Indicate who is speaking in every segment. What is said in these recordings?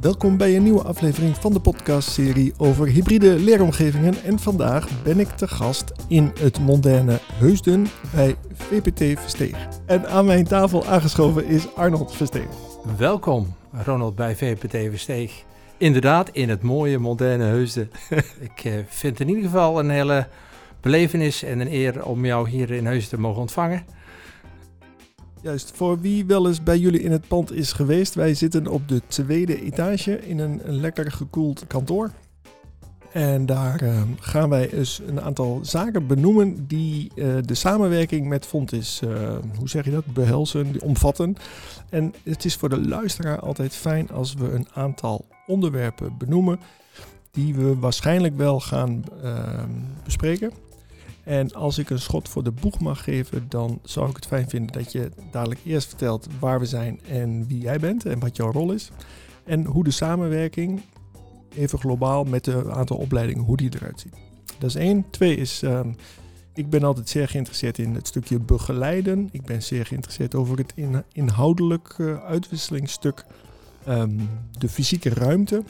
Speaker 1: Welkom bij een nieuwe aflevering van de podcastserie over hybride leeromgevingen. En vandaag ben ik te gast in het mondaine Heusden bij VPT Versteeg. En aan mijn tafel aangeschoven is Arnold Versteeg.
Speaker 2: Welkom, Ronald, bij VPT Versteeg. Inderdaad, in het mooie moderne Heusden. ik uh, vind in ieder geval een hele belevenis en een eer om jou hier in Heusden te mogen ontvangen.
Speaker 1: Juist, voor wie wel eens bij jullie in het pand is geweest, wij zitten op de tweede etage in een, lekker gekoeld kantoor. En daar uh, gaan wij eens een aantal zaken benoemen die uh, de samenwerking met Fontis, uh, hoe zeg je dat, behelzen, omvatten. En het is voor de luisteraar altijd fijn als we een aantal onderwerpen benoemen die we waarschijnlijk wel gaan ehm, bespreken. En als ik een schot voor de boeg mag geven, dan zou ik het fijn vinden dat je dadelijk eerst vertelt waar we zijn en wie jij bent en wat jouw rol is. En hoe de samenwerking, even globaal met een aantal opleidingen, hoe die eruit ziet. Dat is één. Twee is, um, ik ben altijd zeer geïnteresseerd in het stukje begeleiden. Ik ben zeer geïnteresseerd over het in, inhoudelijk uh, uitwisselingsstuk, um, de fysieke ruimte.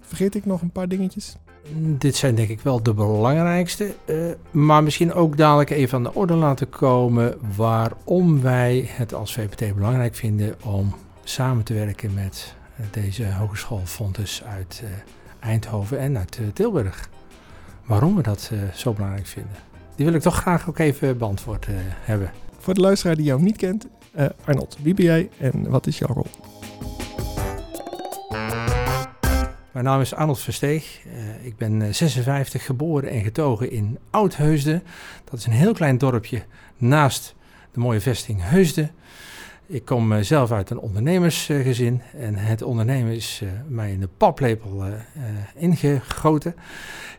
Speaker 1: Vergeet ik nog een paar dingetjes?
Speaker 2: Dit zijn denk ik wel de belangrijkste. Uh, maar misschien ook dadelijk even aan de orde laten komen waarom wij het als VPT belangrijk vinden om samen te werken met deze hogeschool Fontes uit uh, Eindhoven en uit Tilburg. Waarom we dat zo belangrijk vinden. Die wil ik toch graag ook even beantwoord hebben.
Speaker 1: Voor de luisteraar die jou niet kent, Arnold, wie ben jij en wat is jouw rol?
Speaker 2: Mijn naam is Arnold Versteeg. Uh, ik ben 56, geboren en getogen in Oud-Heusden. Dat is een heel klein dorpje naast de mooie vesting Heusden. Ik kom uh, zelf uit een ondernemersgezin en het ondernemen is mij in de paplepel ingegoten.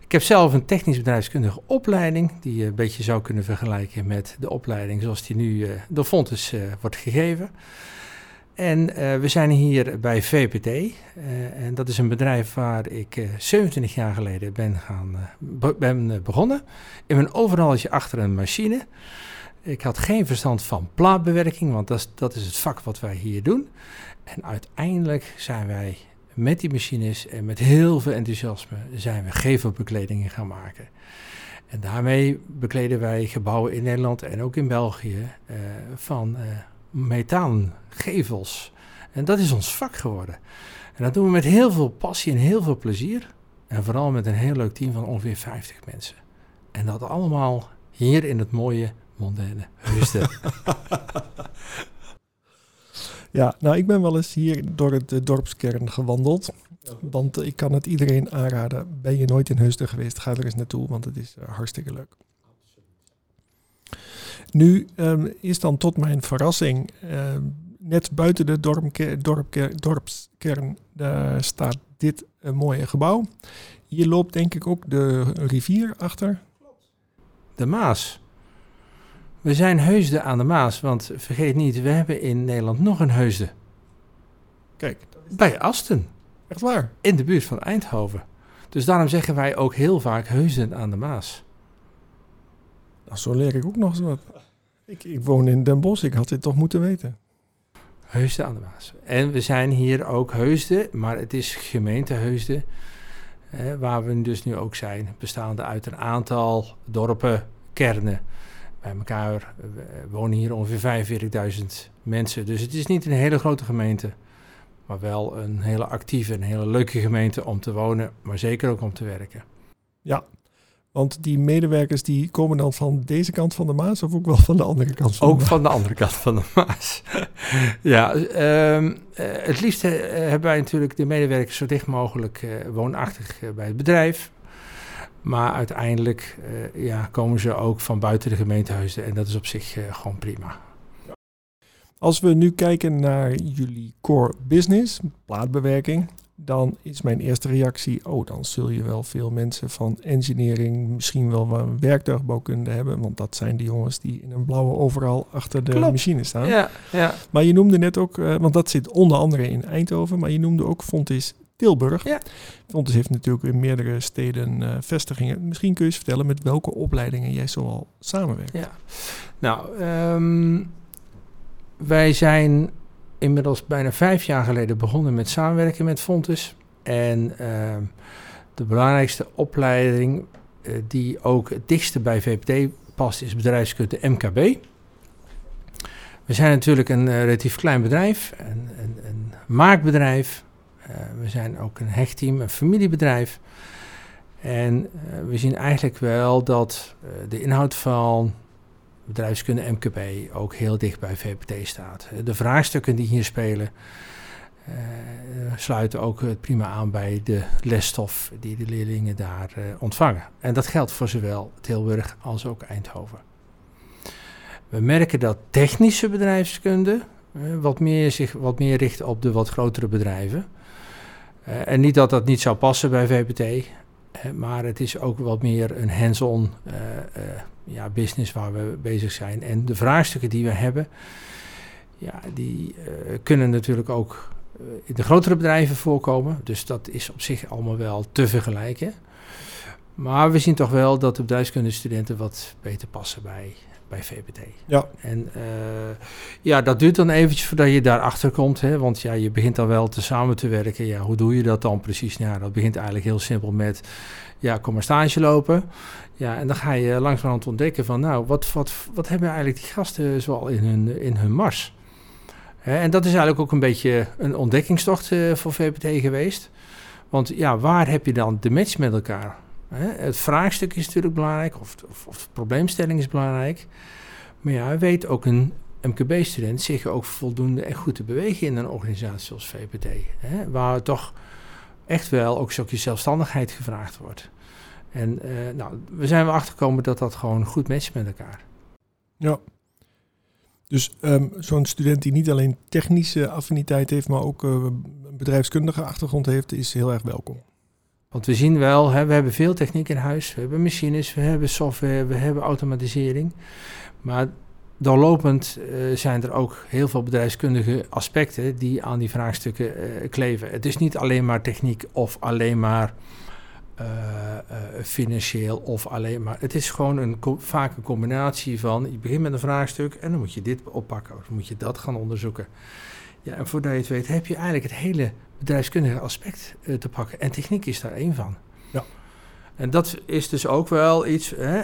Speaker 2: Ik heb zelf een technisch bedrijfskundige opleiding, die je een beetje zou kunnen vergelijken met de opleiding zoals die nu door Fontes wordt gegeven. En uh, we zijn hier bij VPT. Uh, en dat is een bedrijf waar ik uh, 27 jaar geleden ben, gaan, be ben begonnen. In mijn overalletje achter een machine. Ik had geen verstand van plaatbewerking, want dat is, dat is het vak wat wij hier doen. En uiteindelijk zijn wij met die machines en met heel veel enthousiasme zijn we gevelbekledingen gaan maken. En daarmee bekleden wij gebouwen in Nederland en ook in België van metaangevels. En dat is ons vak geworden. En dat doen we met heel veel passie en heel veel plezier. En vooral met een heel leuk team van ongeveer 50 mensen. En dat allemaal hier in het mooie Mondaine Heusden.
Speaker 1: ja, nou ik ben wel eens hier door het dorpskern gewandeld. Want ik kan het iedereen aanraden. Ben je nooit in Heusden geweest, ga er eens naartoe, want het is hartstikke leuk. Nu um, is dan tot mijn verrassing, um, net buiten de dorpke, dorpke, dorpskern daar staat dit een mooie gebouw. Hier loopt denk ik ook de rivier achter.
Speaker 2: De Maas. We zijn Heusden aan de Maas, want vergeet niet, we hebben in Nederland nog een Heusden.
Speaker 1: Kijk.
Speaker 2: Bij Asten.
Speaker 1: Echt waar?
Speaker 2: In de buurt van Eindhoven. Dus daarom zeggen wij ook heel vaak Heusden aan de Maas.
Speaker 1: Nou, zo leer ik ook nog eens wat. Ik, ik woon in Den Bosch, ik had dit toch moeten weten.
Speaker 2: Heusden aan de Maas. En we zijn hier ook Heusden, maar het is gemeente Heusden, eh, waar we dus nu ook zijn, bestaande uit een aantal dorpen, kernen. Bij elkaar we wonen hier ongeveer 45.000 mensen. Dus het is niet een hele grote gemeente, maar wel een hele actieve en hele leuke gemeente om te wonen, maar zeker ook om te werken.
Speaker 1: Ja, want die medewerkers die komen dan van deze kant van de Maas of ook wel van de andere kant van
Speaker 2: ook
Speaker 1: de Maas?
Speaker 2: Ook van de andere kant van de Maas. ja, um, uh, het liefst uh, hebben wij natuurlijk de medewerkers zo dicht mogelijk uh, woonachtig bij het bedrijf. Maar uiteindelijk ja, komen ze ook van buiten de gemeentehuizen en dat is op zich gewoon prima.
Speaker 1: Als we nu kijken naar jullie core business, plaatbewerking, dan is mijn eerste reactie, oh, dan zul je wel veel mensen van engineering, misschien wel wat werktuigbouwkunde hebben, want dat zijn die jongens die in een blauwe overal achter de
Speaker 2: Klopt.
Speaker 1: machine staan.
Speaker 2: Ja, ja.
Speaker 1: Maar je noemde net ook, uh, want dat zit onder andere in Eindhoven, maar je noemde ook Fontis Tilburg.
Speaker 2: Ja.
Speaker 1: Fontis heeft natuurlijk in meerdere steden uh, vestigingen. Misschien kun je eens vertellen met welke opleidingen jij zoal samenwerkt.
Speaker 2: Ja, nou, um, wij zijn inmiddels bijna vijf jaar geleden begonnen met samenwerken met Fontes. En ehm, de belangrijkste opleiding eh, die ook het dichtste bij VPT past is bedrijfskunde MKB. We zijn natuurlijk een uh, relatief klein bedrijf, een, een, een maakbedrijf. Uh, we zijn ook een hechtteam, een familiebedrijf. En we zien eigenlijk wel dat de inhoud van bedrijfskunde MKB ook heel dicht bij VPT staat. De vraagstukken die hier spelen uh, sluiten ook prima aan bij de lesstof die de leerlingen daar uh, ontvangen. En dat geldt voor zowel Tilburg als ook Eindhoven. We merken dat technische bedrijfskunde uh, wat, meer zich wat meer richt op de wat grotere bedrijven. en niet dat dat niet zou passen bij VPT, maar het is ook wat meer een hands-on ja, business waar we bezig zijn. En de vraagstukken die we hebben, ja, die uh, kunnen natuurlijk ook in de grotere bedrijven voorkomen. Dus dat is op zich allemaal wel te vergelijken. Maar we zien toch wel dat de bedrijfskundestudenten wat beter passen bij, bij VPT.
Speaker 1: Ja.
Speaker 2: En uh, ja, dat duurt dan eventjes voordat je daarachter komt. Hè? Want ja, je begint dan wel te samen te werken. Ja, hoe doe je dat dan precies? Nou, dat begint eigenlijk heel simpel met, ja, kom maar stage lopen. Ja, en dan ga je langzamerhand ontdekken van, nou, wat, wat, wat hebben eigenlijk die gasten zoal in hun, in hun mars? Hè, en dat is eigenlijk ook een beetje een ontdekkingstocht uh, voor VPT geweest. Want ja, waar heb je dan de match met elkaar? Het vraagstuk is natuurlijk belangrijk, of, of, of de probleemstelling is belangrijk. Maar ja, weet ook een MKB-student zich ook voldoende en goed te bewegen in een organisatie zoals VPT. Hè, waar toch echt wel ook stukje zelfstandigheid gevraagd wordt. En uh, nou, we zijn wel achtergekomen dat dat gewoon goed matcht met elkaar.
Speaker 1: Ja. Dus um, zo'n student die niet alleen technische affiniteit heeft, maar ook uh, een bedrijfskundige achtergrond heeft, is heel erg welkom.
Speaker 2: Want we zien wel, hè, we hebben veel techniek in huis. We hebben machines, we hebben software, we hebben automatisering. Maar doorlopend uh, zijn er ook heel veel bedrijfskundige aspecten die aan die vraagstukken uh, kleven. Het is niet alleen maar techniek of alleen maar uh, financieel of alleen maar. Het is gewoon een, vaak een combinatie van. Je begint met een vraagstuk en dan moet je dit oppakken, of moet je dat gaan onderzoeken. Ja, en voordat je het weet, heb je eigenlijk het hele bedrijfskundige aspect te pakken. En techniek is daar één van.
Speaker 1: Ja.
Speaker 2: En dat is dus ook wel iets. Hè,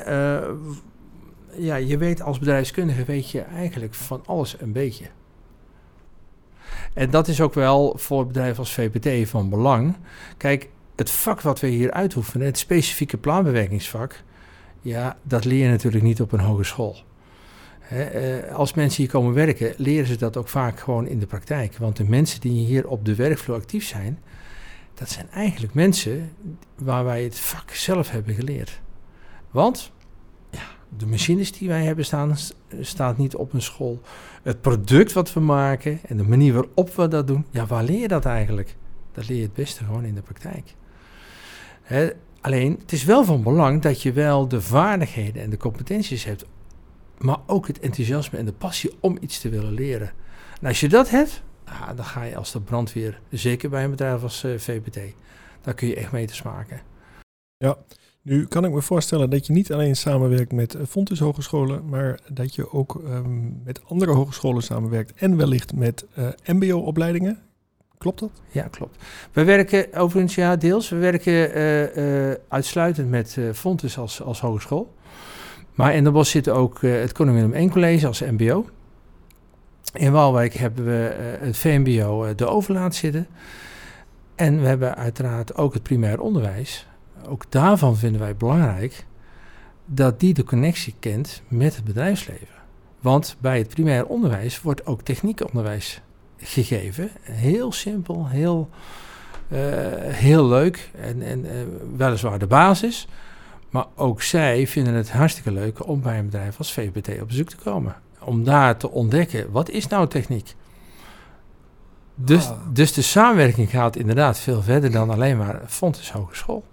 Speaker 2: ja, je weet als bedrijfskundige weet je eigenlijk van alles een beetje. En dat is ook wel voor bedrijven als VPT van belang. Kijk, het vak wat we hier uitoefenen, het specifieke plaanbewerkingsvak, ja, dat leer je natuurlijk niet op een hogeschool. Eh, als mensen hier komen werken, leren ze dat ook vaak gewoon in de praktijk. Want de mensen die hier op de werkvloer actief zijn, dat zijn eigenlijk mensen waar wij het vak zelf hebben geleerd. Want ja, de machines die wij hebben staan, staat niet op een school. Het product wat we maken en de manier waarop we dat doen, ja, waar leer je dat eigenlijk? Dat leer je het beste gewoon in de praktijk. Alleen, het is wel van belang dat je wel de vaardigheden en de competenties hebt, maar ook het enthousiasme en de passie om iets te willen leren. En als je dat hebt, ah, dan ga je als de brandweer, zeker bij een bedrijf als uh, VPT, daar kun je echt mee te smaken.
Speaker 1: Ja, nu kan ik me voorstellen dat je niet alleen samenwerkt met Fontes Hogescholen, maar dat je ook um, met andere hogescholen samenwerkt en wellicht met uh, MBO-opleidingen. Klopt dat?
Speaker 2: Ja, klopt. We werken overigens, ja, deels. We werken uh, uh, uitsluitend met Fontes als, als hogeschool. Maar in de bos zit ook het Koning Willem 1 College als MBO. In Waalwijk hebben we het VMBO de overlaat zitten. En we hebben uiteraard ook het primair onderwijs ook daarvan vinden wij belangrijk dat die de connectie kent met het bedrijfsleven. Want bij het primair onderwijs wordt ook techniekonderwijs gegeven. Heel simpel, heel, heel leuk en, en weliswaar de basis. Maar ook zij vinden het hartstikke leuk om bij een bedrijf als VPT op bezoek te komen. Om daar te ontdekken, wat is nou techniek? Dus, ah. dus de samenwerking gaat inderdaad veel verder dan alleen maar Fontes Hogeschool.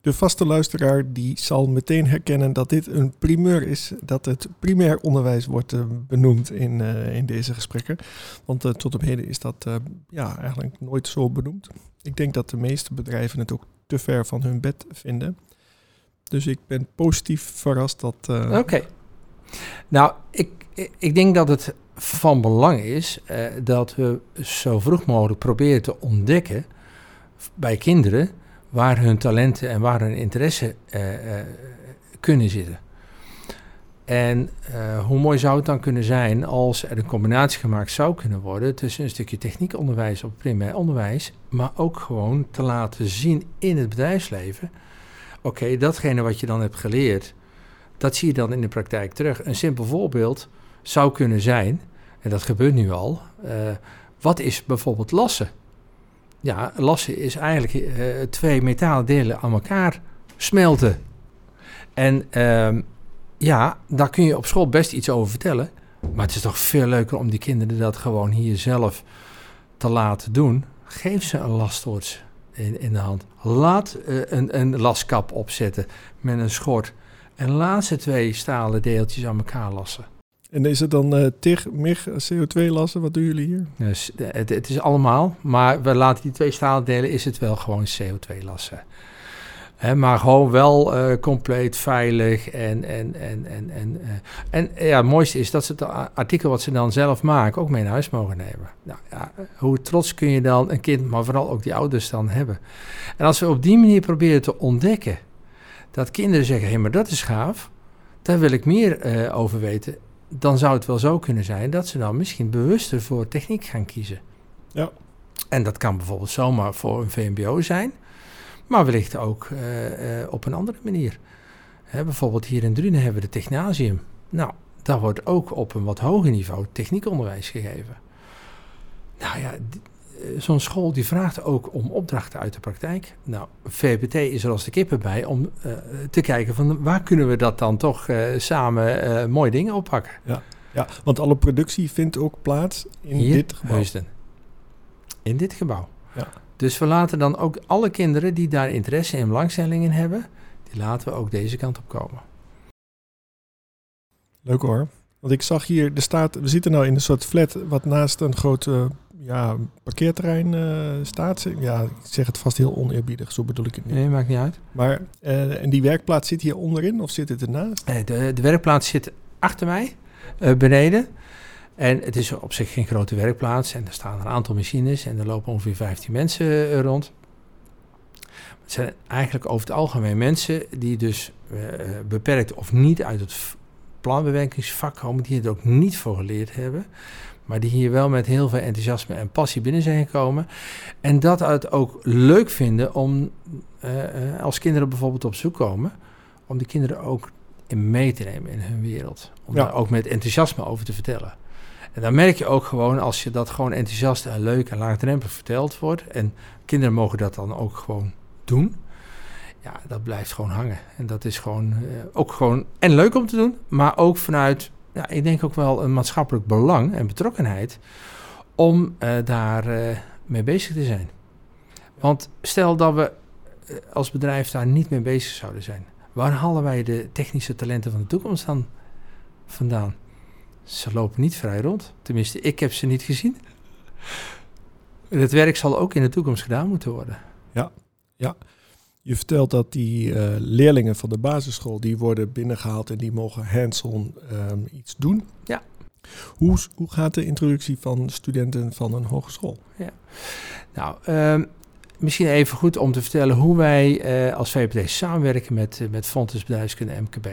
Speaker 1: De vaste luisteraar die zal meteen herkennen dat dit een primeur is, dat het primair onderwijs wordt uh, benoemd in, uh, in deze gesprekken. Want uh, tot op heden is dat ja, eigenlijk nooit zo benoemd. Ik denk dat de meeste bedrijven het ook te ver van hun bed vinden. Dus ik ben positief verrast dat.
Speaker 2: Oké. Nou, ik, ik denk dat het van belang is eh, dat we zo vroeg mogelijk proberen te ontdekken bij kinderen waar hun talenten en waar hun interesse eh, eh, kunnen zitten. En eh, hoe mooi zou het dan kunnen zijn als er een combinatie gemaakt zou kunnen worden tussen een stukje techniekonderwijs op primair onderwijs, maar ook gewoon te laten zien in het bedrijfsleven. Oké, datgene wat je dan hebt geleerd, dat zie je dan in de praktijk terug. Een simpel voorbeeld zou kunnen zijn, en dat gebeurt nu al, uh, wat is bijvoorbeeld lassen? Ja, lassen is eigenlijk uh, twee metalen delen aan elkaar smelten. En uh, ja, daar kun je op school best iets over vertellen. Maar het is toch veel leuker om die kinderen dat gewoon hier zelf te laten doen. Geef ze een lasttoorts in, in de hand. Laat uh, een, een laskap opzetten met een schort. En laat ze twee stalen deeltjes aan elkaar lassen.
Speaker 1: En is het dan uh, TIG, MIG, CO2 lassen? Wat doen jullie hier?
Speaker 2: Dus, het, het, is allemaal, maar we laten die twee stalen delen, is het wel gewoon CO2 lassen. He, maar gewoon wel uh, compleet veilig. En, en, en, en, en, uh, en ja, het mooiste is dat ze het artikel wat ze dan zelf maken ook mee naar huis mogen nemen. Nou, ja, hoe trots kun je dan een kind, maar vooral ook die ouders dan hebben. En als we op die manier proberen te ontdekken dat kinderen zeggen: hé, hey, maar dat is gaaf, daar wil ik meer uh, over weten. Dan zou het wel zo kunnen zijn dat ze dan misschien bewuster voor techniek gaan kiezen.
Speaker 1: Ja.
Speaker 2: En dat kan bijvoorbeeld zomaar voor een VMBO zijn. Maar wellicht ook uh, uh, op een andere manier. Hè, bijvoorbeeld hier in Drunen hebben we de Technasium. Nou, daar wordt ook op een wat hoger niveau techniekonderwijs gegeven. Nou ja, zo'n school die vraagt ook om opdrachten uit de praktijk. Nou, VPT is er als de kippen bij om uh, te kijken van waar kunnen we dat dan toch samen mooie dingen oppakken.
Speaker 1: Ja, ja, want alle productie vindt ook plaats in
Speaker 2: hier,
Speaker 1: dit gebouw.
Speaker 2: In dit gebouw. Dus we laten dan ook alle kinderen die daar interesse en belangstelling in hebben, die laten we ook deze kant op komen.
Speaker 1: Leuk hoor. Want ik zag hier, er staat, we zitten nou in een soort flat wat naast een groot uh, ja, parkeerterrein uh, staat. Ja, ik zeg het vast heel oneerbiedig, zo bedoel ik het niet.
Speaker 2: Nee, maakt niet uit.
Speaker 1: Maar, uh, en die werkplaats zit hier onderin of zit het ernaast?
Speaker 2: Nee, de, de werkplaats zit achter mij, beneden. En het is op zich geen grote werkplaats en er staan een aantal machines en er lopen ongeveer 15 mensen rond. Het zijn eigenlijk over het algemeen mensen die dus uh, beperkt of niet uit het planbewerkingsvak komen, die het ook niet voor geleerd hebben, maar die hier wel met heel veel enthousiasme en passie binnen zijn gekomen. En dat het ook leuk vinden om, uh, als kinderen bijvoorbeeld op zoek komen, om die kinderen ook in mee te nemen in hun wereld. Om ja. daar ook met enthousiasme over te vertellen. En dan merk je ook gewoon als je dat gewoon enthousiast en leuk en laagdrempelig verteld wordt. En kinderen mogen dat dan ook gewoon doen. Ja, dat blijft gewoon hangen. En dat is gewoon uh, ook gewoon en leuk om te doen, maar ook vanuit, ja, ik denk ook wel een maatschappelijk belang en betrokkenheid om uh, daar uh, mee bezig te zijn. Want stel dat we als bedrijf daar niet mee bezig zouden zijn, waar halen wij de technische talenten van de toekomst dan vandaan? Ze lopen niet vrij rond. Tenminste, ik heb ze niet gezien. Het werk zal ook in de toekomst gedaan moeten worden.
Speaker 1: Ja, ja. Je vertelt dat die uh, leerlingen van de basisschool, die worden binnengehaald en die mogen hands-on um, iets doen.
Speaker 2: Ja.
Speaker 1: Hoe, hoe gaat de introductie van studenten van een hogeschool?
Speaker 2: Ja. Nou, um, misschien even goed om te vertellen hoe wij uh, als VPD samenwerken met, uh, met Fontes Bedrijfskunde MKB.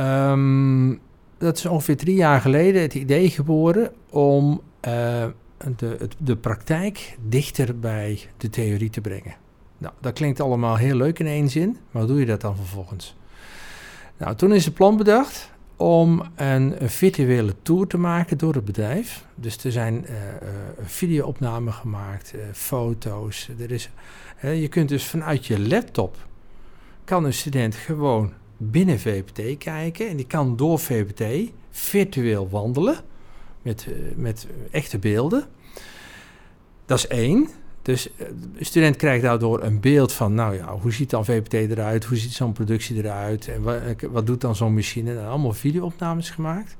Speaker 2: Um, dat is ongeveer drie jaar geleden het idee geboren om uh, de, de praktijk dichter bij de theorie te brengen. Nou, dat klinkt allemaal heel leuk in één zin, maar hoe doe je dat dan vervolgens? Nou, toen is het plan bedacht om een, virtuele tour te maken door het bedrijf. Dus er zijn uh, videoopnamen gemaakt, foto's. Er is, je kunt dus vanuit je laptop, kan een student gewoon binnen VPT kijken. En die kan door VPT virtueel wandelen met, uh, met echte beelden. Dat is één. Dus uh, de student krijgt daardoor een beeld van, nou ja, hoe ziet dan VPT eruit? Hoe ziet zo'n productie eruit? En wat, wat doet dan zo'n machine? En allemaal videoopnames gemaakt.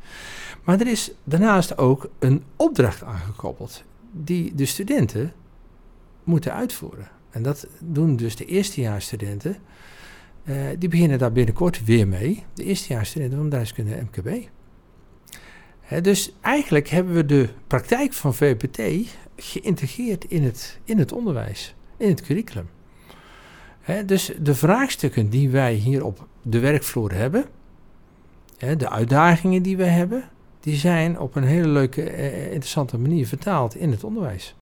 Speaker 2: Maar er is daarnaast ook een opdracht aangekoppeld die de studenten moeten uitvoeren. En dat doen dus de eerstejaarsstudenten. Uh, die beginnen daar binnenkort weer mee. De eerstejaarsstudenten van bedrijfskunde MKB. Dus eigenlijk hebben we de praktijk van VPT geïntegreerd in het, in het onderwijs, in het curriculum. Dus de vraagstukken die wij hier op de werkvloer hebben, de uitdagingen die we hebben, die zijn op een hele leuke, eh, interessante manier vertaald in het onderwijs.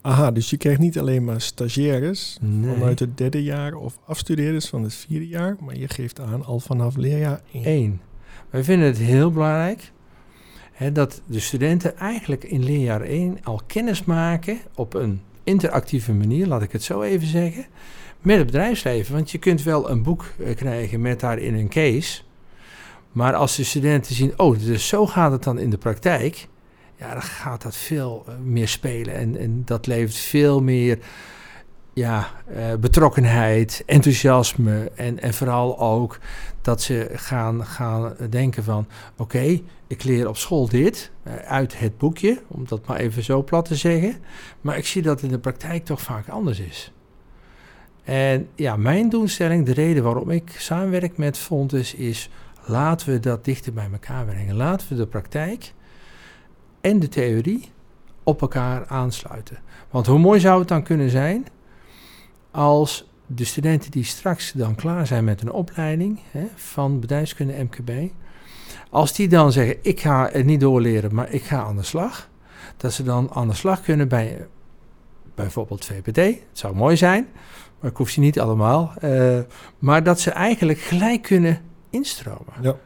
Speaker 1: Aha, dus je krijgt niet alleen maar stagiaires
Speaker 2: Nee.
Speaker 1: vanuit het derde jaar of afstudeerders van het vierde jaar, maar je geeft aan al vanaf leerjaar 1.
Speaker 2: Eén. Wij vinden het heel belangrijk hè, dat de studenten eigenlijk in leerjaar 1 al kennis maken op een interactieve manier, laat ik het zo even zeggen, met het bedrijfsleven. Want je kunt wel een boek eh, krijgen met daarin een case, maar als de studenten zien, oh, dus zo gaat het dan in de praktijk, ja, dan gaat dat veel eh, meer spelen en, en dat levert veel meer ja, eh, betrokkenheid, enthousiasme en, en vooral ook dat ze gaan, gaan denken van... oké, ik leer op school dit eh, uit het boekje, om dat maar even zo plat te zeggen. Maar ik zie dat in de praktijk toch vaak anders is. En ja, mijn doelstelling, de reden waarom ik samenwerk met Fontes... is laten we dat dichter bij elkaar brengen. Laten we de praktijk en de theorie op elkaar aansluiten. Want hoe mooi zou het dan kunnen zijn als de studenten die straks dan klaar zijn met een opleiding hè, van bedrijfskunde MKB, als die dan zeggen: Ik ga het niet doorleren, maar ik ga aan de slag, dat ze dan aan de slag kunnen bij bijvoorbeeld VPD. Het zou mooi zijn, maar ik hoef ze niet allemaal. eh, maar dat ze eigenlijk gelijk kunnen instromen.
Speaker 1: Ja.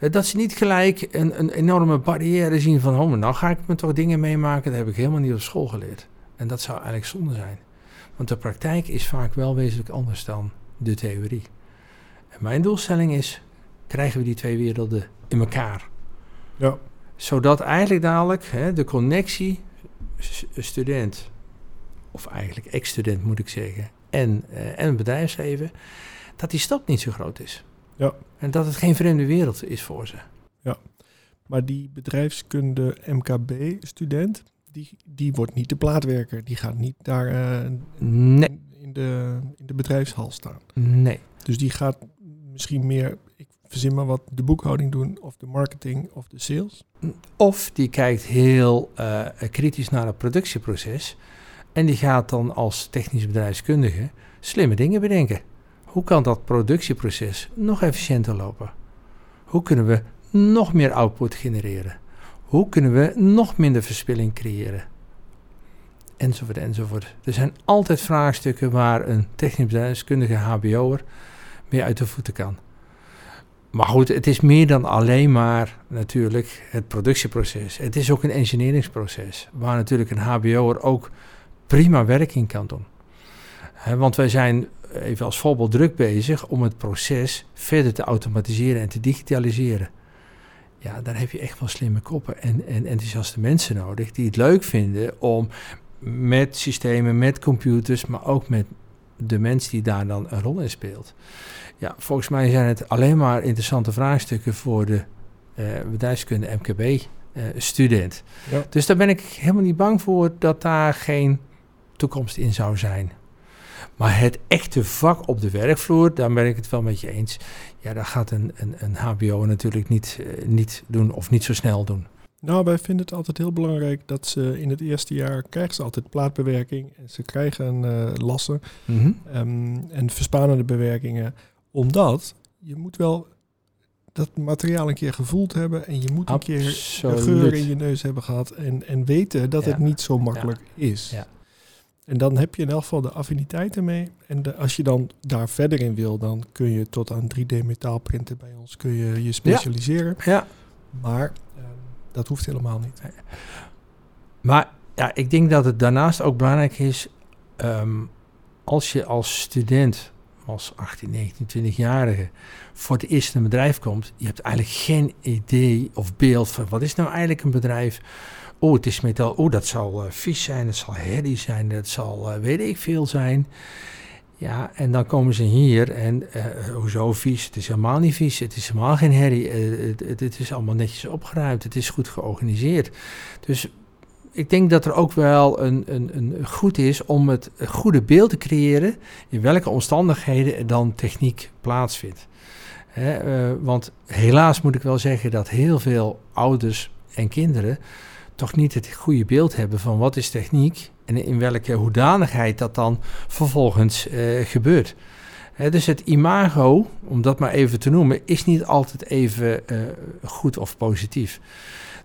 Speaker 2: Eh, Dat ze niet gelijk een, een enorme barrière zien van, oh, nou ga ik me toch dingen meemaken, dat heb ik helemaal niet op school geleerd. En dat zou eigenlijk zonde zijn. Want de praktijk is vaak wel wezenlijk anders dan de theorie. En mijn doelstelling is, krijgen we die twee werelden in elkaar?
Speaker 1: Ja.
Speaker 2: Zodat eigenlijk dadelijk hè, de connectie student, of eigenlijk ex-student moet ik zeggen, en, eh, en bedrijfsleven, dat die stap niet zo groot is.
Speaker 1: Ja.
Speaker 2: En dat het geen vreemde wereld is voor ze.
Speaker 1: Maar die bedrijfskunde MKB-student, die, die wordt niet de plaatwerker. Die gaat niet daar eh,
Speaker 2: Nee,
Speaker 1: in, de, in de bedrijfshal staan.
Speaker 2: nee.
Speaker 1: Dus die gaat misschien meer, ik verzin maar wat, de boekhouding doen of de marketing of de sales.
Speaker 2: Of die kijkt heel eh, kritisch naar het productieproces. En die gaat dan als technisch bedrijfskundige slimme dingen bedenken. Hoe kan dat productieproces nog efficiënter lopen? Hoe kunnen we nog meer output genereren? Hoe kunnen we nog minder verspilling creëren? Enzovoort, enzovoort. Er zijn altijd vraagstukken waar een technisch bedrijfskundige HBO'er mee uit de voeten kan. Maar goed, het is meer dan alleen maar natuurlijk het productieproces. Het is ook een engineeringsproces, waar natuurlijk een HBO'er ook prima werk in kan doen. Want wij zijn even als voorbeeld druk bezig om het proces verder te automatiseren en te digitaliseren. Ja, daar heb je echt wel slimme koppen en, en enthousiaste mensen nodig die het leuk vinden om met systemen, met computers, maar ook met de mens die daar dan een rol in speelt. Ja, volgens mij zijn het alleen maar interessante vraagstukken voor de eh, bedrijfskunde MKB-student.
Speaker 1: Ja.
Speaker 2: Dus daar ben ik helemaal niet bang voor dat daar geen toekomst in zou zijn. Maar het echte vak op de werkvloer, daar ben ik het wel met je eens. Ja, dat gaat een, een, een HBO natuurlijk niet, eh, niet doen of niet zo snel doen.
Speaker 1: Nou, wij vinden het altijd heel belangrijk dat ze in het eerste jaar krijgen ze altijd plaatbewerking en ze krijgen eh, lassen
Speaker 2: Mhm.
Speaker 1: ehm, en verspanende bewerkingen. Omdat je moet wel dat materiaal een keer gevoeld hebben en je moet een keer de geur in je neus hebben gehad en, en weten dat
Speaker 2: Ja.
Speaker 1: het niet zo makkelijk is.
Speaker 2: Ja.
Speaker 1: En dan heb je in elk geval de affiniteiten mee. En de, als je dan daar verder in wil, dan kun je tot aan 3D metaalprinten bij ons kun je, je specialiseren.
Speaker 2: Ja,
Speaker 1: Maar ehm, dat hoeft helemaal niet.
Speaker 2: Maar ja, ik denk dat het daarnaast ook belangrijk is, ehm, als je als student, als 18, 19, 20-jarige, voor het eerst in een bedrijf komt, je hebt eigenlijk geen idee of beeld van wat is nou eigenlijk een bedrijf. Oh, het is metaal. Oh, dat zal eh, vies zijn, het zal herrie zijn, dat zal eh, weet ik veel zijn. Ja, en dan komen ze hier en eh, hoezo vies? Het is helemaal niet vies, het is helemaal geen herrie. het, het, het is allemaal netjes opgeruimd, het is goed georganiseerd. Dus ik denk dat er ook wel een, een, een goed is om het goede beeld te creëren in welke omstandigheden dan techniek plaatsvindt. Want helaas moet ik wel zeggen dat heel veel ouders en kinderen toch niet het goede beeld hebben van wat is techniek en in welke hoedanigheid dat dan vervolgens eh, gebeurt. Dus het imago, om dat maar even te noemen, is niet altijd even eh, goed of positief.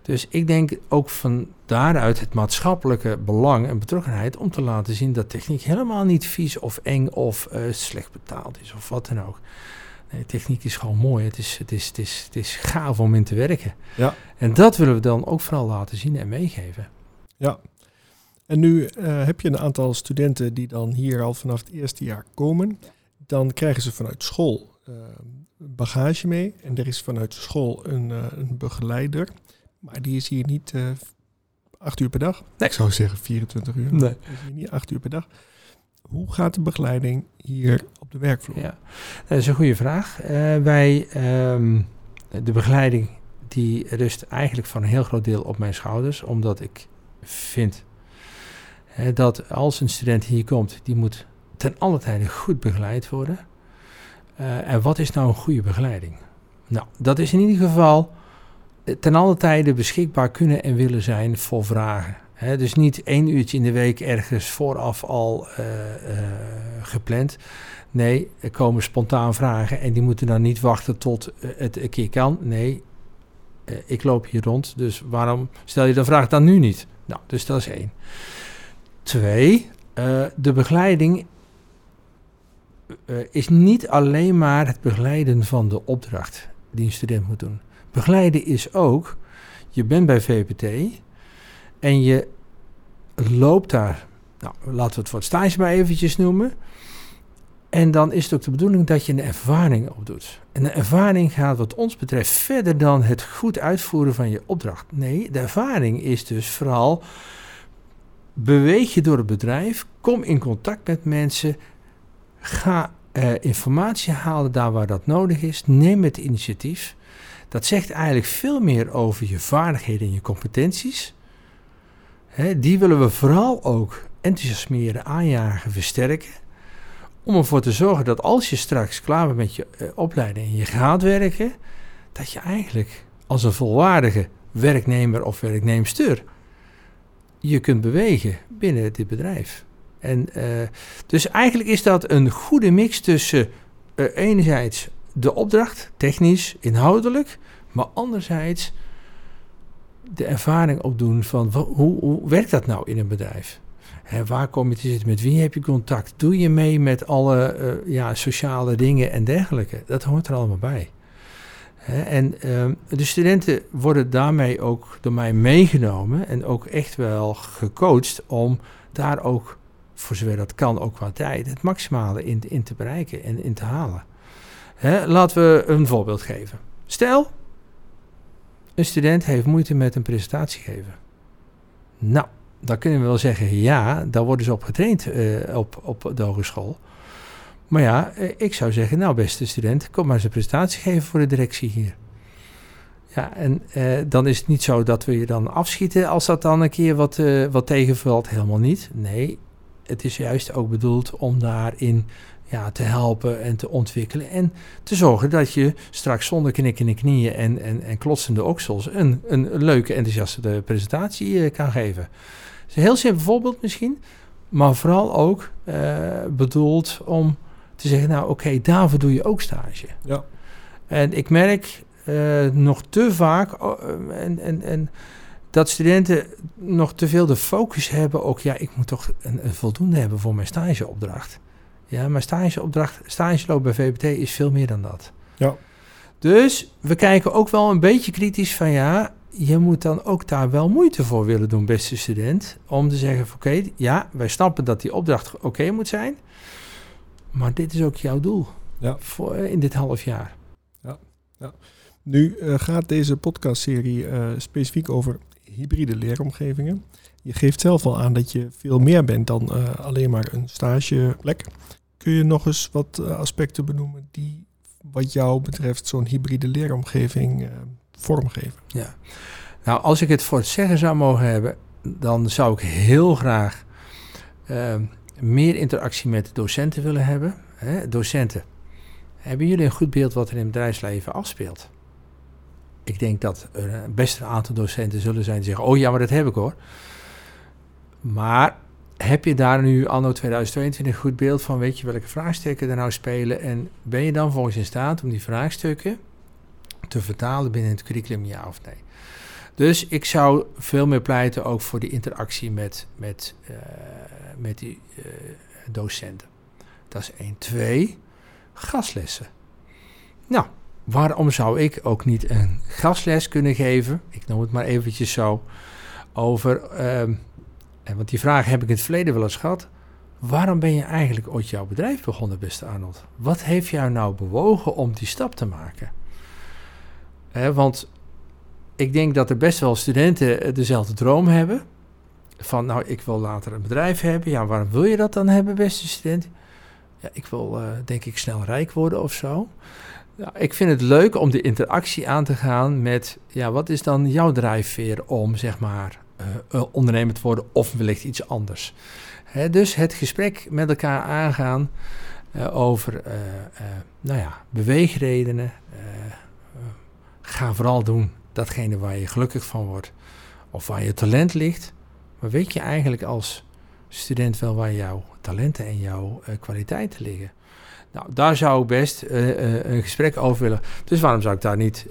Speaker 2: Dus ik denk ook van daaruit het maatschappelijke belang en betrokkenheid om te laten zien dat techniek helemaal niet vies of eng of eh, slecht betaald is of wat dan ook. Nee, techniek is gewoon mooi. Het is, het, is, het, is, het is gaaf om in te werken.
Speaker 1: Ja.
Speaker 2: En dat willen we dan ook vooral laten zien en meegeven.
Speaker 1: Ja. En nu eh, heb je een aantal studenten die dan hier al vanaf het eerste jaar komen. Dan krijgen ze vanuit school uh, bagage mee. En er is vanuit school een, uh, een begeleider. Maar die is hier niet acht uur per dag.
Speaker 2: Nee.
Speaker 1: Ik zou zeggen 24 uur.
Speaker 2: Nee.
Speaker 1: Die is hier niet acht uur per dag. Hoe gaat de begeleiding hier op de werkvloer?
Speaker 2: Ja, dat is een goede vraag. Uh, wij, um, de begeleiding die rust eigenlijk van een heel groot deel op mijn schouders, omdat ik vind hè, dat als een student hier komt, die moet ten alle tijde goed begeleid worden. Uh, en wat is nou een goede begeleiding? Nou, dat is in ieder geval ten alle tijde beschikbaar kunnen en willen zijn voor vragen. Dus niet één uurtje in de week ergens vooraf al uh, uh, gepland. Nee, er komen spontaan vragen en die moeten dan niet wachten tot uh, het een keer kan. Nee, ik loop hier rond, dus waarom stel je de vraag dan nu niet? Nou, dus dat is één. Twee, de begeleiding is niet alleen maar het begeleiden van de opdracht die een student moet doen. Begeleiden is ook, je bent bij VPT, en je loopt daar, nou, laten we het voor het stage maar eventjes noemen. En dan is het ook de bedoeling dat je een ervaring opdoet. En de ervaring gaat wat ons betreft verder dan het goed uitvoeren van je opdracht. Nee, de ervaring is dus vooral beweeg je door het bedrijf, kom in contact met mensen, ga uh, informatie halen daar waar dat nodig is, neem het initiatief. Dat zegt eigenlijk veel meer over je vaardigheden en je competenties. Die willen we vooral ook enthousiasmeren, aanjagen, versterken. Om ervoor te zorgen dat als je straks klaar bent met je uh, opleiding en je gaat werken, dat je eigenlijk als een volwaardige werknemer of werknemster je kunt bewegen binnen dit bedrijf. En uh, dus eigenlijk is dat een goede mix tussen uh, enerzijds de opdracht, technisch, inhoudelijk, maar anderzijds de ervaring opdoen van hoe, hoe werkt dat nou in een bedrijf? Waar kom je te zitten? Met wie heb je contact? Doe je mee met alle uh, ja, sociale dingen en dergelijke? Dat hoort er allemaal bij. En uh, de studenten worden daarmee ook door mij meegenomen en ook echt wel gecoacht om daar ook, voor zover dat kan, ook qua tijd, het maximale in, in te bereiken en in te halen. He, laten we een voorbeeld geven. Stel, een student heeft moeite met een presentatie geven. Nou, dan kunnen we wel zeggen, ja, daar worden ze op getraind uh, op, op de hogeschool. Maar ja, uh, ik zou zeggen, nou beste student, kom maar eens een presentatie geven voor de directie hier. Ja, en uh, dan is het niet zo dat we je dan afschieten als dat dan een keer wat, wat tegenvalt. Helemaal niet. Nee, het is juist ook bedoeld om daarin ja, te helpen en te ontwikkelen. En te zorgen dat je straks zonder knikkende knieën en, en, en klotsende oksels een, een leuke, enthousiaste presentatie uh, kan geven. Is een heel simpel voorbeeld misschien, maar vooral ook uh, bedoeld om te zeggen, nou oké, okay, daarvoor doe je ook stage.
Speaker 1: Ja.
Speaker 2: En ik merk uh, nog te vaak oh, en, en, en dat studenten nog te veel de focus hebben, ook ja, ik moet toch een, een voldoende hebben voor mijn stageopdracht. Ja, maar stageopdracht, stageloop bij VPT is veel meer dan dat.
Speaker 1: Ja.
Speaker 2: Dus we kijken ook wel een beetje kritisch van ja, je moet dan ook daar wel moeite voor willen doen, beste student. Om te zeggen van oké, okay, ja, wij snappen dat die opdracht oké okay moet zijn. Maar dit is ook jouw doel
Speaker 1: ja.
Speaker 2: voor, in dit half jaar.
Speaker 1: Ja, ja. Nu uh, gaat deze podcastserie uh, specifiek over hybride leeromgevingen. Je geeft zelf al aan dat je veel meer bent dan uh, alleen maar een stageplek. Kun je nog eens wat uh, aspecten benoemen die wat jou betreft zo'n hybride leeromgeving uh, vormgeven?
Speaker 2: Ja, nou als ik het voor het zeggen zou mogen hebben, dan zou ik heel graag meer interactie met docenten willen hebben. Hè? Docenten Hebben jullie een goed beeld wat er in het bedrijfsleven afspeelt? Ik denk dat er best een aantal docenten zullen zijn die zeggen: Oh ja, maar dat heb ik hoor. Maar heb je daar nu anno 2022 een goed beeld van? Weet je welke vraagstukken er nou spelen? En ben je dan volgens in staat om die vraagstukken te vertalen binnen het curriculum, ja of nee? Dus ik zou veel meer pleiten ook voor die interactie met, met, uh, met die uh, docenten. Dat is één. Twee, gastlessen. Nou, waarom zou ik ook niet een gastles kunnen geven? Ik noem het maar eventjes zo. Over, uh, want die vraag heb ik in het verleden wel eens gehad. Waarom ben je eigenlijk ooit jouw bedrijf begonnen, beste Arnold? Wat heeft jou nou bewogen om die stap te maken? want ik denk dat er best wel studenten dezelfde droom hebben. Van, nou, ik wil later een bedrijf hebben. Ja, waarom wil je dat dan hebben, beste student? Ja, ik wil, uh, denk ik, snel rijk worden of zo. Ik vind het leuk om de interactie aan te gaan met, ja, wat is dan jouw drijfveer om, zeg maar, uh, ondernemer te worden of wellicht iets anders. Dus het gesprek met elkaar aangaan uh, over, nou ja, beweegredenen. ga vooral doen datgene waar je gelukkig van wordt of waar je talent ligt. Maar weet je eigenlijk als student wel waar jouw talenten en jouw kwaliteiten liggen? Nou, daar zou ik best een gesprek over willen. Dus waarom zou ik daar niet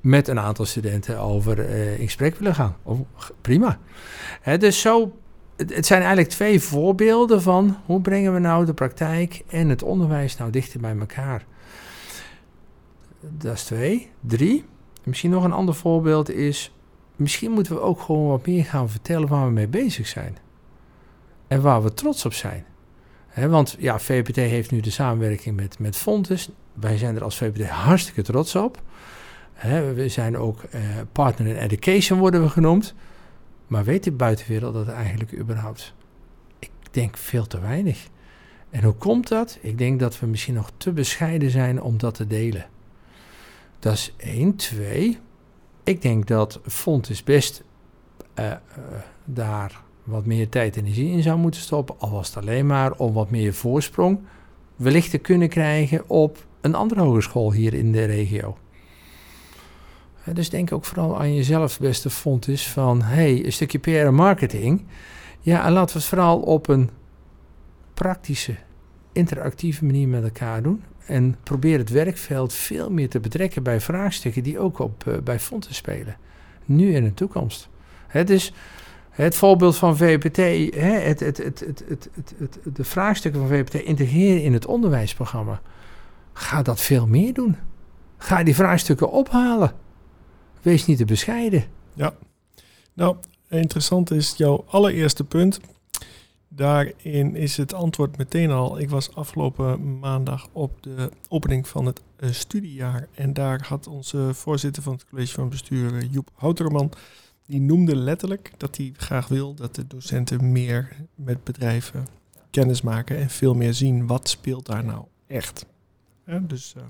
Speaker 2: met een aantal studenten over in gesprek willen gaan? Prima. Dus zo, het, het, zijn eigenlijk twee voorbeelden van hoe brengen we nou de praktijk en het onderwijs nou dichter bij elkaar. Dat is twee. Drie. Misschien nog een ander voorbeeld is, misschien moeten we ook gewoon wat meer gaan vertellen waar we mee bezig zijn. En waar we trots op zijn. want ja, VPT heeft nu de samenwerking met, met Fontes. Wij zijn er als VPT hartstikke trots op. we zijn ook uh, partner in education worden we genoemd. Maar weet de buitenwereld dat eigenlijk überhaupt? Ik denk veel te weinig. En hoe komt dat? Ik denk dat we misschien nog te bescheiden zijn om dat te delen. Dat is één. Twee, ik denk dat Fontes best uh, uh, daar wat meer tijd en energie in zou moeten stoppen. Al was het alleen maar om wat meer voorsprong wellicht te kunnen krijgen op een andere hogeschool hier in de regio. Dus denk ook vooral aan jezelf, beste Fontes, van hey, een stukje PR en marketing. Ja, en laten we het vooral op een praktische, interactieve manier met elkaar doen. En probeer het werkveld veel meer te betrekken bij vraagstukken die ook op, uh, bij fondsen spelen. Nu en in de toekomst. Het is het voorbeeld van VPT, hè, het, het, het, de vraagstukken van VPT integreren in het onderwijsprogramma. Ga dat veel meer doen. Ga die vraagstukken ophalen. Wees niet te bescheiden.
Speaker 1: Ja, nou, interessant is jouw allereerste punt. Daarin is het antwoord meteen al. Ik was afgelopen maandag op de opening van het uh, studiejaar. En daar had onze voorzitter van het college van bestuur, uh, Joep Houterman, die noemde letterlijk dat hij graag wil dat de docenten meer met bedrijven kennis maken en veel meer zien wat speelt daar nou echt. Ja, dus uh,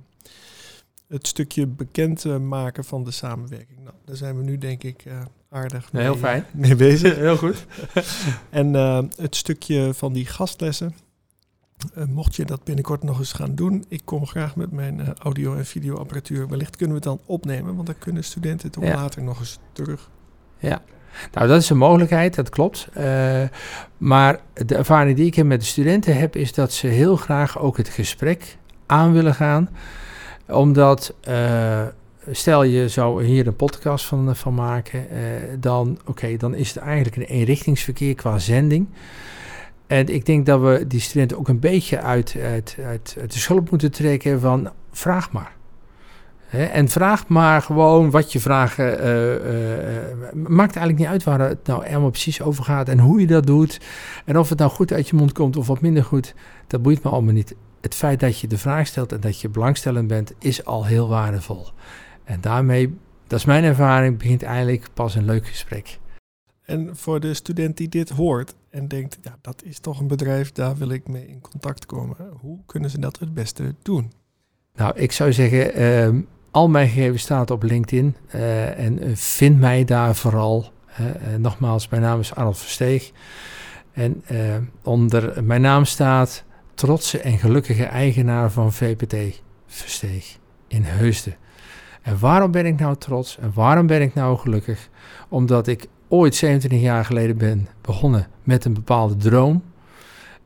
Speaker 1: het stukje bekend maken van de samenwerking. Nou, daar zijn we nu denk ik uh, aardig
Speaker 2: mee, heel fijn.
Speaker 1: mee bezig.
Speaker 2: heel goed.
Speaker 1: en uh, het stukje van die gastlessen. Uh, mocht je dat binnenkort nog eens gaan doen, ik kom graag met mijn audio- en videoapparatuur. Wellicht kunnen we het dan opnemen, want dan kunnen studenten het ook ja. later nog eens terug.
Speaker 2: Ja, nou dat is een mogelijkheid, dat klopt. Uh, maar de ervaring die ik heb met de studenten heb, is dat ze heel graag ook het gesprek aan willen gaan omdat, uh, stel je zou hier een podcast van, van maken, uh, dan, oké, dan is het eigenlijk een eenrichtingsverkeer qua zending. En ik denk dat we die studenten ook een beetje uit, uit, de schulp moeten trekken van vraag maar. En vraag maar gewoon wat je vragen. Maakt eigenlijk niet uit waar het nou helemaal precies over gaat en hoe je dat doet. En of het nou goed uit je mond komt of wat minder goed, dat boeit me allemaal niet het feit dat je de vraag stelt en dat je belangstellend bent, is al heel waardevol. En daarmee, dat is mijn ervaring, begint eigenlijk pas een leuk gesprek.
Speaker 1: En voor de student die dit hoort en denkt, ja, dat is toch een bedrijf, daar wil ik mee in contact komen. Hoe kunnen ze dat het beste doen?
Speaker 2: Nou, ik zou zeggen, uh, al mijn gegevens staan op LinkedIn uh, en uh, vind mij daar vooral. nogmaals, mijn naam is Arnold Versteeg. En onder mijn naam staat trotse en gelukkige eigenaar van VPT. Versteeg in Heusden. En waarom ben ik nou trots en waarom ben ik nou gelukkig? Omdat ik ooit 27 jaar geleden ben begonnen met een bepaalde droom.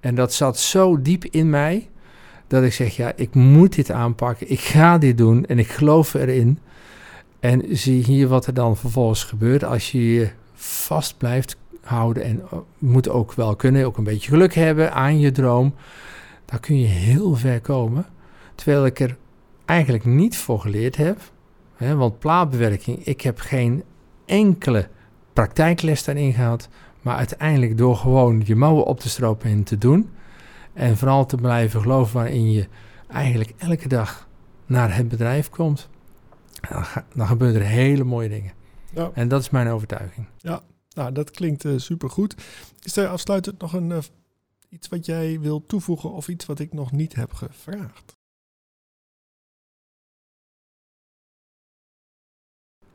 Speaker 2: En dat zat zo diep in mij dat ik zeg, ja, ik moet dit aanpakken. Ik ga dit doen en ik geloof erin. En zie hier wat er dan vervolgens gebeurt als je je vast blijft houden. En uh, moet ook wel kunnen, ook een beetje geluk hebben aan je droom. Dan kun je heel ver komen. Terwijl ik er eigenlijk niet voor geleerd heb. Hè, want plaatbewerking, ik heb geen enkele praktijkles daarin gehad. Maar uiteindelijk door gewoon je mouwen op te stropen en te doen. En vooral te blijven geloven waarin je eigenlijk elke dag naar het bedrijf komt. Dan, dan gebeuren er hele mooie dingen. Ja. En dat is mijn overtuiging.
Speaker 1: Ja, nou, dat klinkt uh, supergoed. Is er afsluitend nog een, uh, iets wat jij wilt toevoegen of iets wat ik nog niet heb gevraagd?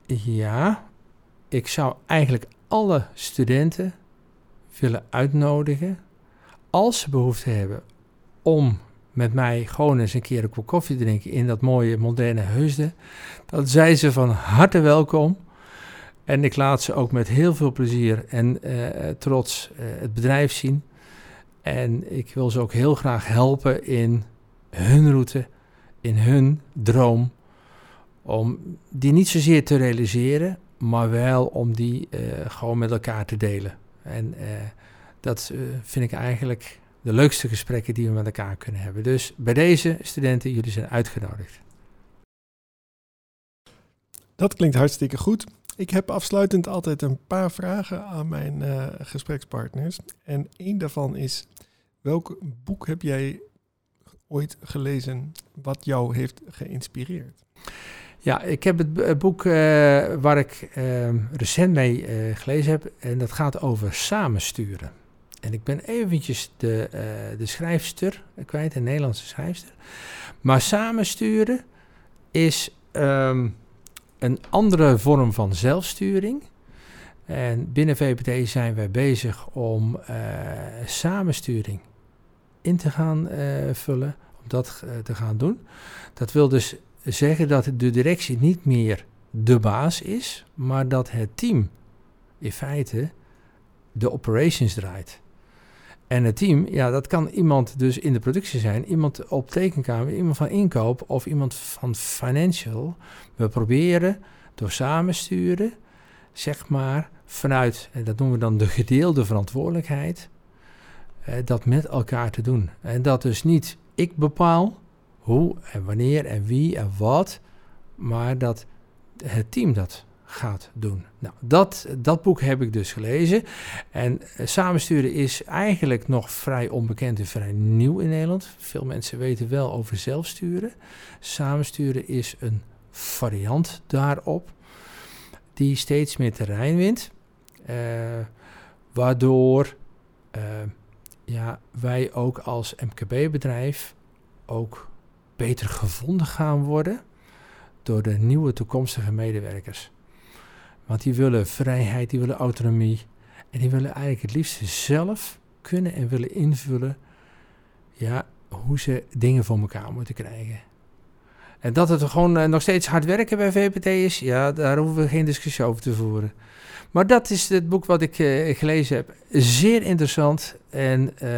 Speaker 2: Ja, ik zou eigenlijk alle studenten willen uitnodigen, als ze behoefte hebben om met mij gewoon eens een keer een kop koffie te drinken in dat mooie moderne Heusden, dan zijn ze van harte welkom. En ik laat ze ook met heel veel plezier en uh, trots uh, het bedrijf zien. En ik wil ze ook heel graag helpen in hun route, in hun droom. Om die niet zozeer te realiseren, maar wel om die uh, gewoon met elkaar te delen. En dat vind ik eigenlijk de leukste gesprekken die we met elkaar kunnen hebben. Dus bij deze studenten, jullie zijn uitgenodigd.
Speaker 1: Dat klinkt hartstikke goed. Ik heb afsluitend altijd een paar vragen aan mijn uh, gesprekspartners. En één daarvan is: welk boek heb jij ooit gelezen wat jou heeft geïnspireerd?
Speaker 2: Ja, ik heb het boek uh, waar ik uh, recent mee gelezen heb. En dat gaat over samensturen. En ik ben eventjes de, de schrijfster kwijt, een Nederlandse schrijfster. Maar samensturen is. Um, een andere vorm van zelfsturing. En binnen VPT zijn wij bezig om uh, samensturing in te gaan uh, vullen, om dat uh, te gaan doen. Dat wil dus zeggen dat de directie niet meer de baas is, maar dat het team in feite de operations draait. En het team, ja, dat kan iemand dus in de productie zijn, iemand op tekenkamer, iemand van inkoop of iemand van financial. We proberen door samensturen, zeg maar, vanuit, en dat noemen we dan de gedeelde verantwoordelijkheid, eh, dat met elkaar te doen. En dat dus niet ik bepaal hoe en wanneer en wie en wat, maar dat het team dat gaat doen. Nou, dat, dat boek heb ik dus gelezen. En uh, samensturen is eigenlijk nog vrij onbekend en vrij nieuw in Nederland. Veel mensen weten wel over zelfsturen. Samensturen is een variant daarop, die steeds meer terrein wint. Uh, waardoor uh, ja, wij ook als MKB-bedrijf ook beter gevonden gaan worden door de nieuwe toekomstige medewerkers. Want die willen vrijheid, die willen autonomie. En die willen eigenlijk het liefst zelf kunnen en willen invullen ja, hoe ze dingen voor elkaar moeten krijgen. En dat het gewoon uh, nog steeds hard werken bij VPT is, ja, daar hoeven we geen discussie over te voeren. Maar dat is het boek wat ik uh, gelezen heb. Zeer interessant. En uh,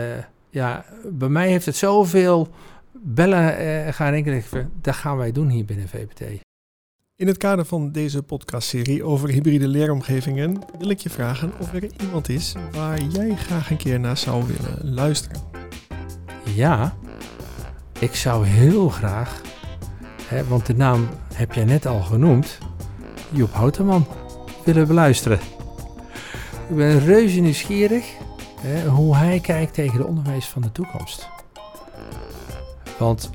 Speaker 2: ja, bij mij heeft het zoveel bellen gaan rinkelen. Dat gaan wij doen hier binnen VPT.
Speaker 1: In het kader van deze podcastserie over hybride leeromgevingen wil ik je vragen of er iemand is waar jij graag een keer naar zou willen luisteren.
Speaker 2: Ja, ik zou heel graag, hè, want de naam heb jij net al genoemd, Joep Houteman, willen beluisteren. Ik ben reuze nieuwsgierig hè, hoe hij kijkt tegen de onderwijs van de toekomst. Want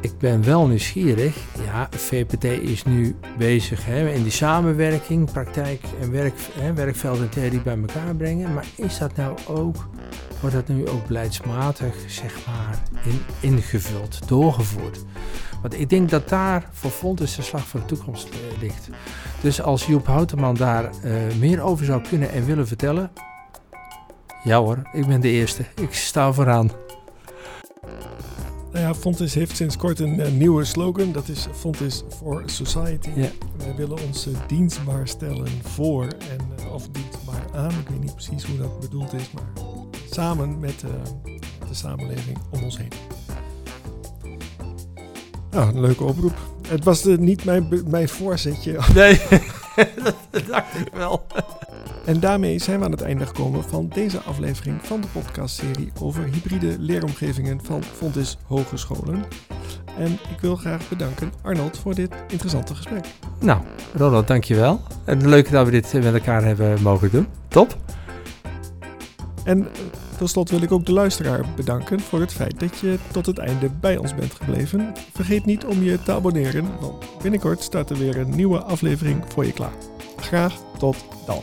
Speaker 2: ik ben wel nieuwsgierig. Ja, VPT is nu bezig hè, in die samenwerking, praktijk en werk, hè, werkveld en theorie bij elkaar brengen. Maar is dat nou ook, wordt dat nu ook beleidsmatig, zeg maar, in, ingevuld, doorgevoerd? Want ik denk dat daar voor de slag voor de toekomst uh, ligt. Dus als Joep Houteman daar uh, meer over zou kunnen en willen vertellen, ja hoor, ik ben de eerste. Ik sta vooraan.
Speaker 1: Ja, Fontis heeft sinds kort een, nieuwe slogan. Dat is Fontis for Society.
Speaker 2: Ja.
Speaker 1: Wij willen ons dienstbaar stellen voor en eh, of dienstbaar aan. Ik weet niet precies hoe dat bedoeld is, maar samen met eh, de samenleving om ons heen. Nou, een leuke oproep. Het was eh, niet mijn, mijn voorzetje.
Speaker 2: Nee, dat dacht ik wel.
Speaker 1: En daarmee zijn we aan het einde gekomen van deze aflevering van de podcastserie over hybride leeromgevingen van Fontis Hogescholen. En ik wil graag bedanken Arnold voor dit interessante gesprek.
Speaker 2: Nou, Ronald, dankjewel. En leuk dat we dit met elkaar hebben mogen doen. Top.
Speaker 1: En eh, tot slot wil ik ook de luisteraar bedanken voor het feit dat je tot het einde bij ons bent gebleven. Vergeet niet om je te abonneren, want binnenkort staat er weer een nieuwe aflevering voor je klaar. Graag tot dan.